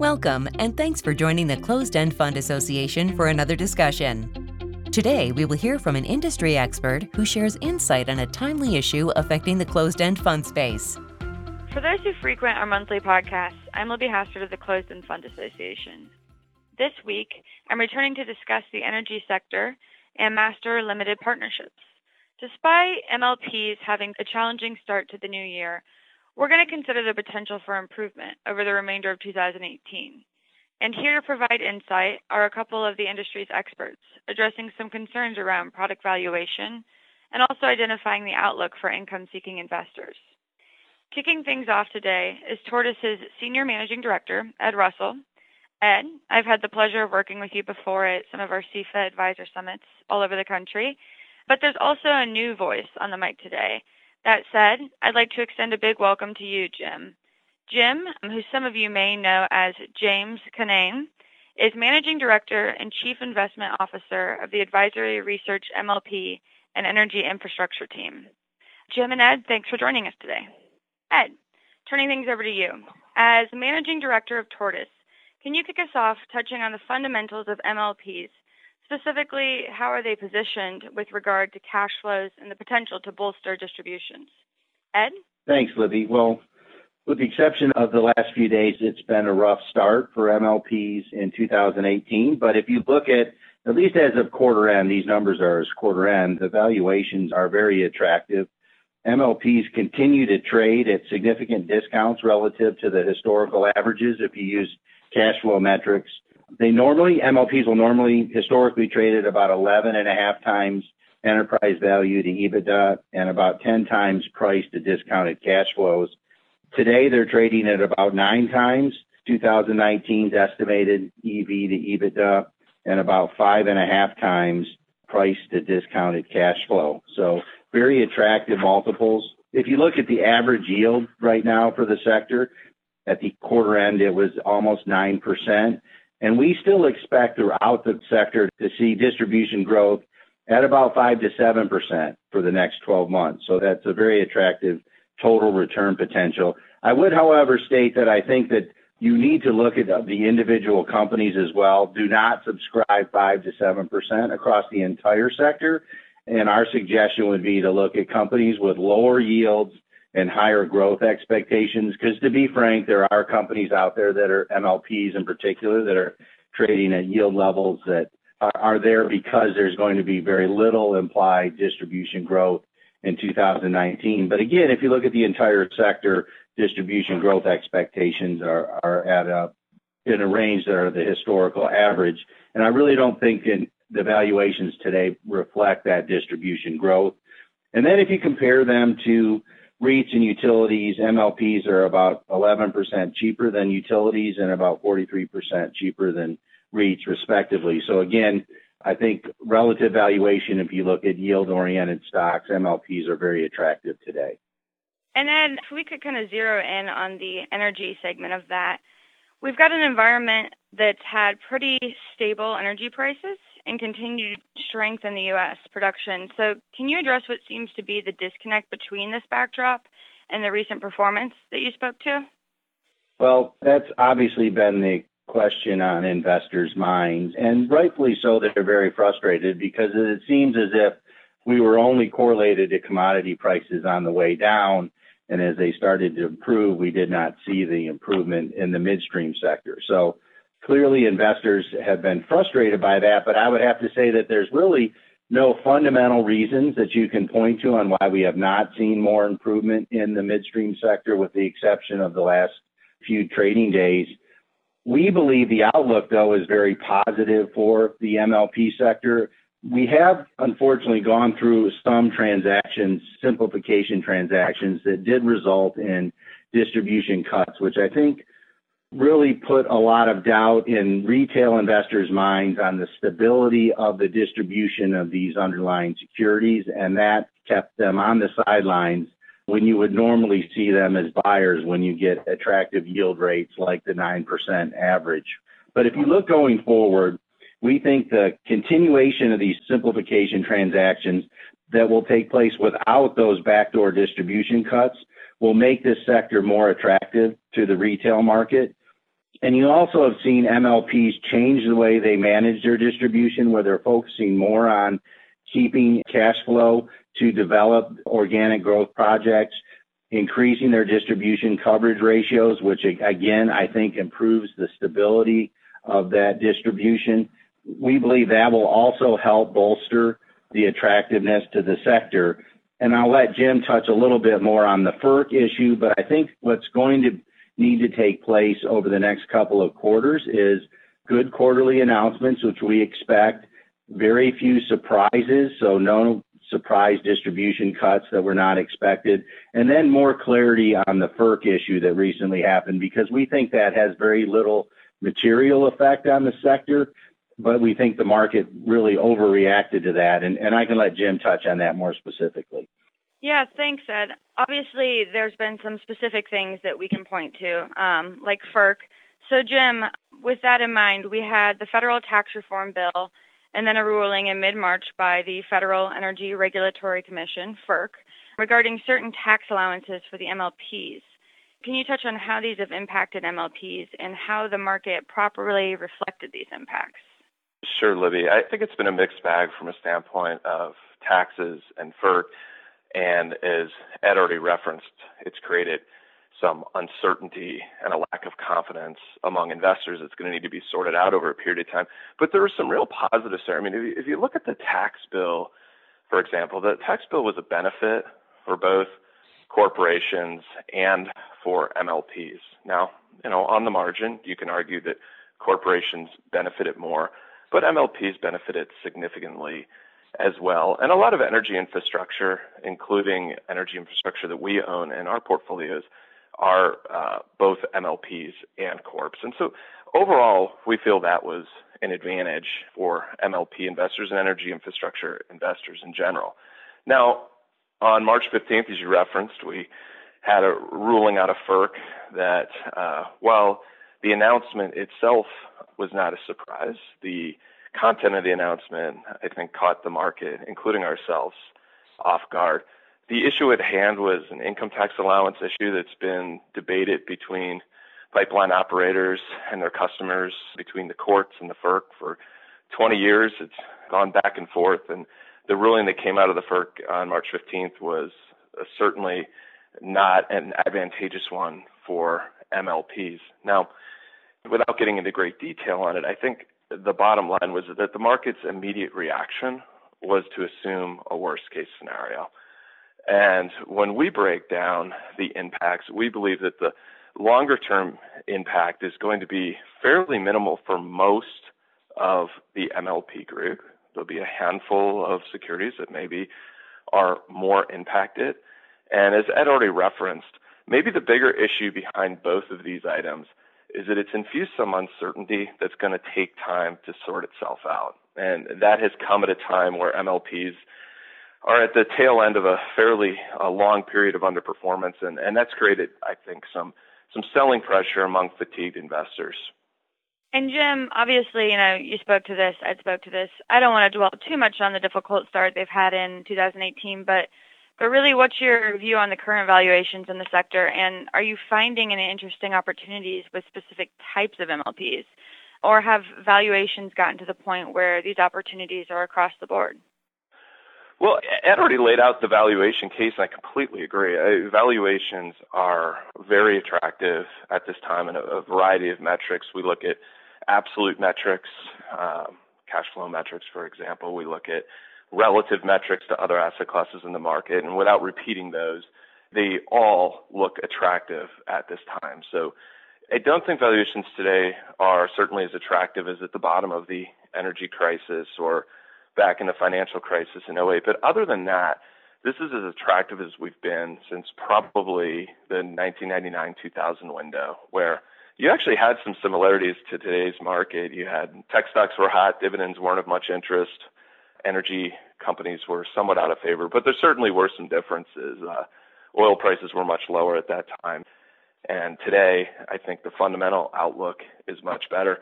Welcome, and thanks for joining the Closed End Fund Association for another discussion. Today, we will hear from an industry expert who shares insight on a timely issue affecting the closed end fund space. For those who frequent our monthly podcasts, I'm Libby Hastert of the Closed End Fund Association. This week, I'm returning to discuss the energy sector and master limited partnerships. Despite MLPs having a challenging start to the new year, we're going to consider the potential for improvement over the remainder of 2018. And here to provide insight are a couple of the industry's experts addressing some concerns around product valuation and also identifying the outlook for income seeking investors. Kicking things off today is Tortoise's Senior Managing Director, Ed Russell. Ed, I've had the pleasure of working with you before at some of our CEFA advisor summits all over the country, but there's also a new voice on the mic today. That said, I'd like to extend a big welcome to you, Jim. Jim, who some of you may know as James Cunnane, is Managing Director and Chief Investment Officer of the Advisory Research MLP and Energy Infrastructure Team. Jim and Ed, thanks for joining us today. Ed, turning things over to you. As Managing Director of Tortoise, can you kick us off touching on the fundamentals of MLPs? Specifically, how are they positioned with regard to cash flows and the potential to bolster distributions? Ed? Thanks, Libby. Well, with the exception of the last few days, it's been a rough start for MLPs in 2018. But if you look at, at least as of quarter end, these numbers are as quarter end, the valuations are very attractive. MLPs continue to trade at significant discounts relative to the historical averages if you use cash flow metrics. They normally, MLPs will normally historically trade at about 11 and a half times enterprise value to EBITDA and about 10 times price to discounted cash flows. Today, they're trading at about nine times 2019's estimated EV to EBITDA and about five and a half times price to discounted cash flow. So very attractive multiples. If you look at the average yield right now for the sector, at the quarter end, it was almost 9%. And we still expect throughout the sector to see distribution growth at about 5 to 7% for the next 12 months. So that's a very attractive total return potential. I would, however, state that I think that you need to look at the individual companies as well. Do not subscribe 5 to 7% across the entire sector. And our suggestion would be to look at companies with lower yields and higher growth expectations. Because to be frank, there are companies out there that are MLPs in particular that are trading at yield levels that are, are there because there's going to be very little implied distribution growth in 2019. But again, if you look at the entire sector, distribution growth expectations are, are at a, in a range that are the historical average. And I really don't think in the valuations today reflect that distribution growth. And then if you compare them to REITs and utilities, MLPs are about 11% cheaper than utilities and about 43% cheaper than REITs, respectively. So again, I think relative valuation, if you look at yield-oriented stocks, MLPs are very attractive today. And then if we could kind of zero in on the energy segment of that, we've got an environment that's had pretty stable energy prices and continued strength in the U.S. production. So can you address what seems to be the disconnect between this backdrop and the recent performance that you spoke to? Well, that's obviously been the question on investors' minds, and rightfully so, they're very frustrated because it seems as if we were only correlated to commodity prices on the way down, and as they started to improve, we did not see the improvement in the midstream sector. So clearly, investors have been frustrated by that, but I would have to say that there's really no fundamental reasons that you can point to on why we have not seen more improvement in the midstream sector, with the exception of the last few trading days. We believe the outlook, though, is very positive for the MLP sector. We have unfortunately gone through some transactions, simplification transactions, that did result in distribution cuts, which I think really put a lot of doubt in retail investors' minds on the stability of the distribution of these underlying securities, and that kept them on the sidelines when you would normally see them as buyers when you get attractive yield rates like the 9% average. But if you look going forward, we think the continuation of these simplification transactions that will take place without those backdoor distribution cuts will make this sector more attractive to the retail market. And you also have seen MLPs change the way they manage their distribution, where they're focusing more on keeping cash flow to develop organic growth projects, increasing their distribution coverage ratios, which again, I think improves the stability of that distribution. We believe that will also help bolster the attractiveness to the sector. And I'll let Jim touch a little bit more on the FERC issue, but I think what's going to need to take place over the next couple of quarters is good quarterly announcements, which we expect, very few surprises, so no surprise distribution cuts that were not expected, and then more clarity on the FERC issue that recently happened, because we think that has very little material effect on the sector, but we think the market really overreacted to that. And, and I can let Jim touch on that more specifically. Yeah, thanks, Ed. Obviously, there's been some specific things that we can point to, um, like FERC. So, Jim, with that in mind, we had the federal tax reform bill and then a ruling in mid March by the Federal Energy Regulatory Commission, FERC, regarding certain tax allowances for the MLPs. Can you touch on how these have impacted MLPs and how the market properly reflected these impacts? Sure, Libby. I think it's been a mixed bag from a standpoint of taxes and FERC. And as Ed already referenced, it's created some uncertainty and a lack of confidence among investors. It's going to need to be sorted out over a period of time. But there were some real positives there. I mean, if you, if you look at the tax bill, for example, the tax bill was a benefit for both corporations and for MLPs. Now, you know, on the margin, you can argue that corporations benefited more, but MLPs benefited significantly as well. And a lot of energy infrastructure, including energy infrastructure that we own in our portfolios, are uh, both MLPs and corps. And so overall, we feel that was an advantage for MLP investors and energy infrastructure investors in general. Now, on March 15th, as you referenced, we had a ruling out of FERC that uh, while the announcement itself was not a surprise, the content of the announcement, I think, caught the market, including ourselves, off guard. The issue at hand was an income tax allowance issue that's been debated between pipeline operators and their customers, between the courts and the FERC for 20 years. It's gone back and forth, and the ruling that came out of the FERC on March 15th was certainly not an advantageous one for MLPs. Now, without getting into great detail on it, I think the bottom line was that the market's immediate reaction was to assume a worst case scenario. And when we break down the impacts, we believe that the longer term impact is going to be fairly minimal for most of the MLP group. There'll be a handful of securities that maybe are more impacted. And as Ed already referenced, maybe the bigger issue behind both of these items is that it's infused some uncertainty that's going to take time to sort itself out. And that has come at a time where MLPs are at the tail end of a fairly uh, long period of underperformance, and, and that's created, I think, some some selling pressure among fatigued investors. And Jim, obviously, you know, you spoke to this, I spoke to this. I don't want to dwell too much on the difficult start they've had in 2018, but but really, what's your view on the current valuations in the sector, and are you finding any interesting opportunities with specific types of MLPs, or have valuations gotten to the point where these opportunities are across the board? Well, Ed already laid out the valuation case, and I completely agree. Uh, valuations are very attractive at this time in a, a variety of metrics. We look at absolute metrics, um, cash flow metrics, for example. We look at relative metrics to other asset classes in the market. And without repeating those, they all look attractive at this time. So I don't think valuations today are certainly as attractive as at the bottom of the energy crisis or back in the financial crisis in 08. But other than that, this is as attractive as we've been since probably the 1999 2000 window, where you actually had some similarities to today's market. You had tech stocks were hot, dividends weren't of much interest energy companies were somewhat out of favor, but there certainly were some differences. Uh, oil prices were much lower at that time. And today, I think the fundamental outlook is much better.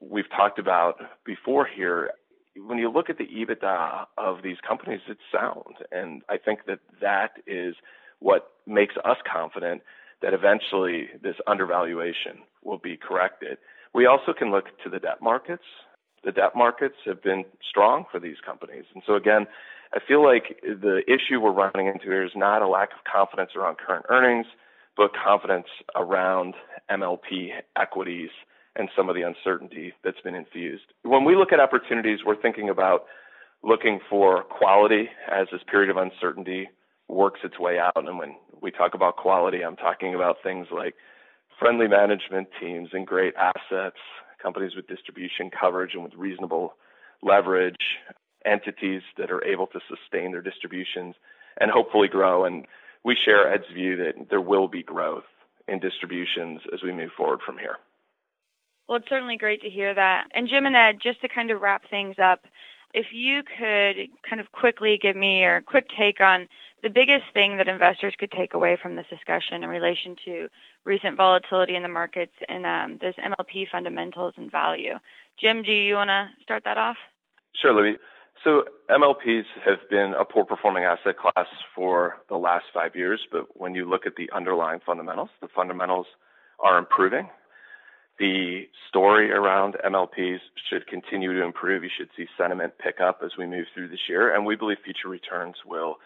We've talked about before here, when you look at the EBITDA of these companies, it's sound. And I think that that is what makes us confident that eventually this undervaluation will be corrected. We also can look to the debt markets. The debt markets have been strong for these companies. And so again, I feel like the issue we're running into here is not a lack of confidence around current earnings, but confidence around MLP equities and some of the uncertainty that's been infused. When we look at opportunities, we're thinking about looking for quality as this period of uncertainty works its way out. And when we talk about quality, I'm talking about things like friendly management teams and great assets, companies with distribution coverage and with reasonable leverage, entities that are able to sustain their distributions and hopefully grow. And we share Ed's view that there will be growth in distributions as we move forward from here. Well, it's certainly great to hear that. And Jim and Ed, just to kind of wrap things up, if you could kind of quickly give me your quick take on the biggest thing that investors could take away from this discussion in relation to recent volatility in the markets and um, those MLP fundamentals and value. Jim, do you want to start that off? Sure, Libby. So MLPs have been a poor performing asset class for the last five years, but when you look at the underlying fundamentals, the fundamentals are improving. The story around MLPs should continue to improve. You should see sentiment pick up as we move through this year, and we believe future returns will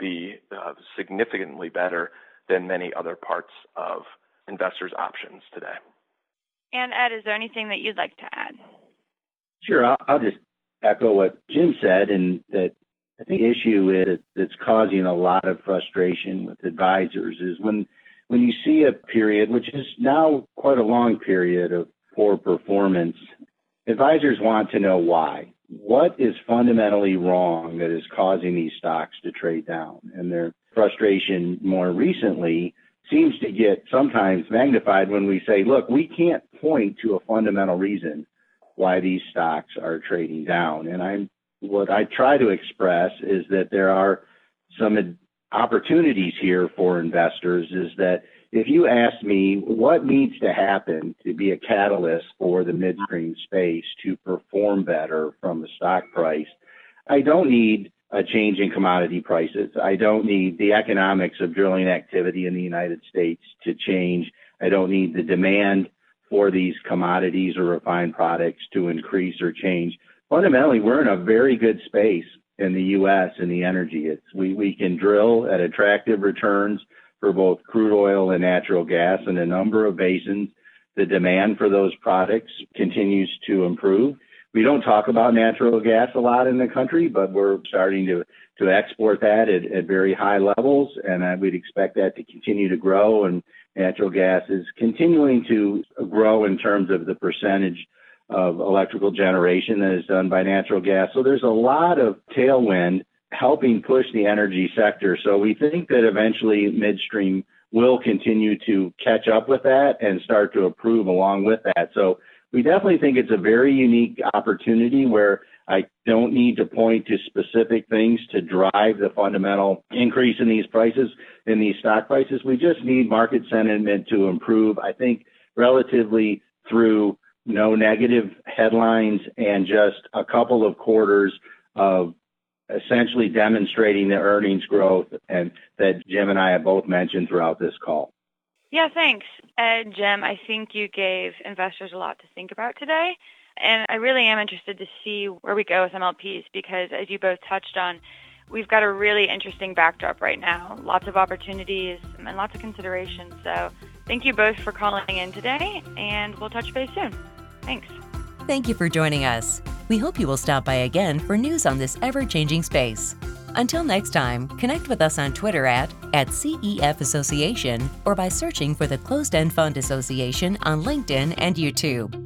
be uh, significantly better than many other parts of investors' options today. And Ed, is there anything that you'd like to add? Sure, I'll, I'll just echo what Jim said, and that I think the issue is that's causing a lot of frustration with advisors is when when you see a period, which is now quite a long period of poor performance, advisors want to know why. What is fundamentally wrong that is causing these stocks to trade down? And their frustration more recently seems to get sometimes magnified when we say, look, we can't point to a fundamental reason why these stocks are trading down. And I'm what I try to express is that there are some opportunities here for investors is that if you ask me what needs to happen to be a catalyst for the midstream space to perform better from the stock price, I don't need a change in commodity prices. I don't need the economics of drilling activity in the United States to change. I don't need the demand for these commodities or refined products to increase or change. Fundamentally, we're in a very good space in the U.S. in the energy. It's we we can drill at attractive returns for both crude oil and natural gas in a number of basins. The demand for those products continues to improve. We don't talk about natural gas a lot in the country, but we're starting to to export that at, at very high levels, and I would expect that to continue to grow. And natural gas is continuing to grow in terms of the percentage of electrical generation that is done by natural gas. So there's a lot of tailwind helping push the energy sector. So we think that eventually midstream will continue to catch up with that and start to improve along with that. So we definitely think it's a very unique opportunity where I don't need to point to specific things to drive the fundamental increase in these prices, in these stock prices. We just need market sentiment to improve, I think, relatively through no negative headlines and just a couple of quarters of essentially demonstrating the earnings growth and that Jim and I have both mentioned throughout this call. Yeah, thanks. Ed, Jim, I think you gave investors a lot to think about today. And I really am interested to see where we go with MLPs because, as you both touched on, we've got a really interesting backdrop right now. Lots of opportunities and lots of considerations. So, thank you both for calling in today, and we'll touch base soon. Thanks. Thank you for joining us. We hope you will stop by again for news on this ever changing space. Until next time, connect with us on Twitter at, at CEF Association or by searching for the Closed End Fund Association on LinkedIn and YouTube.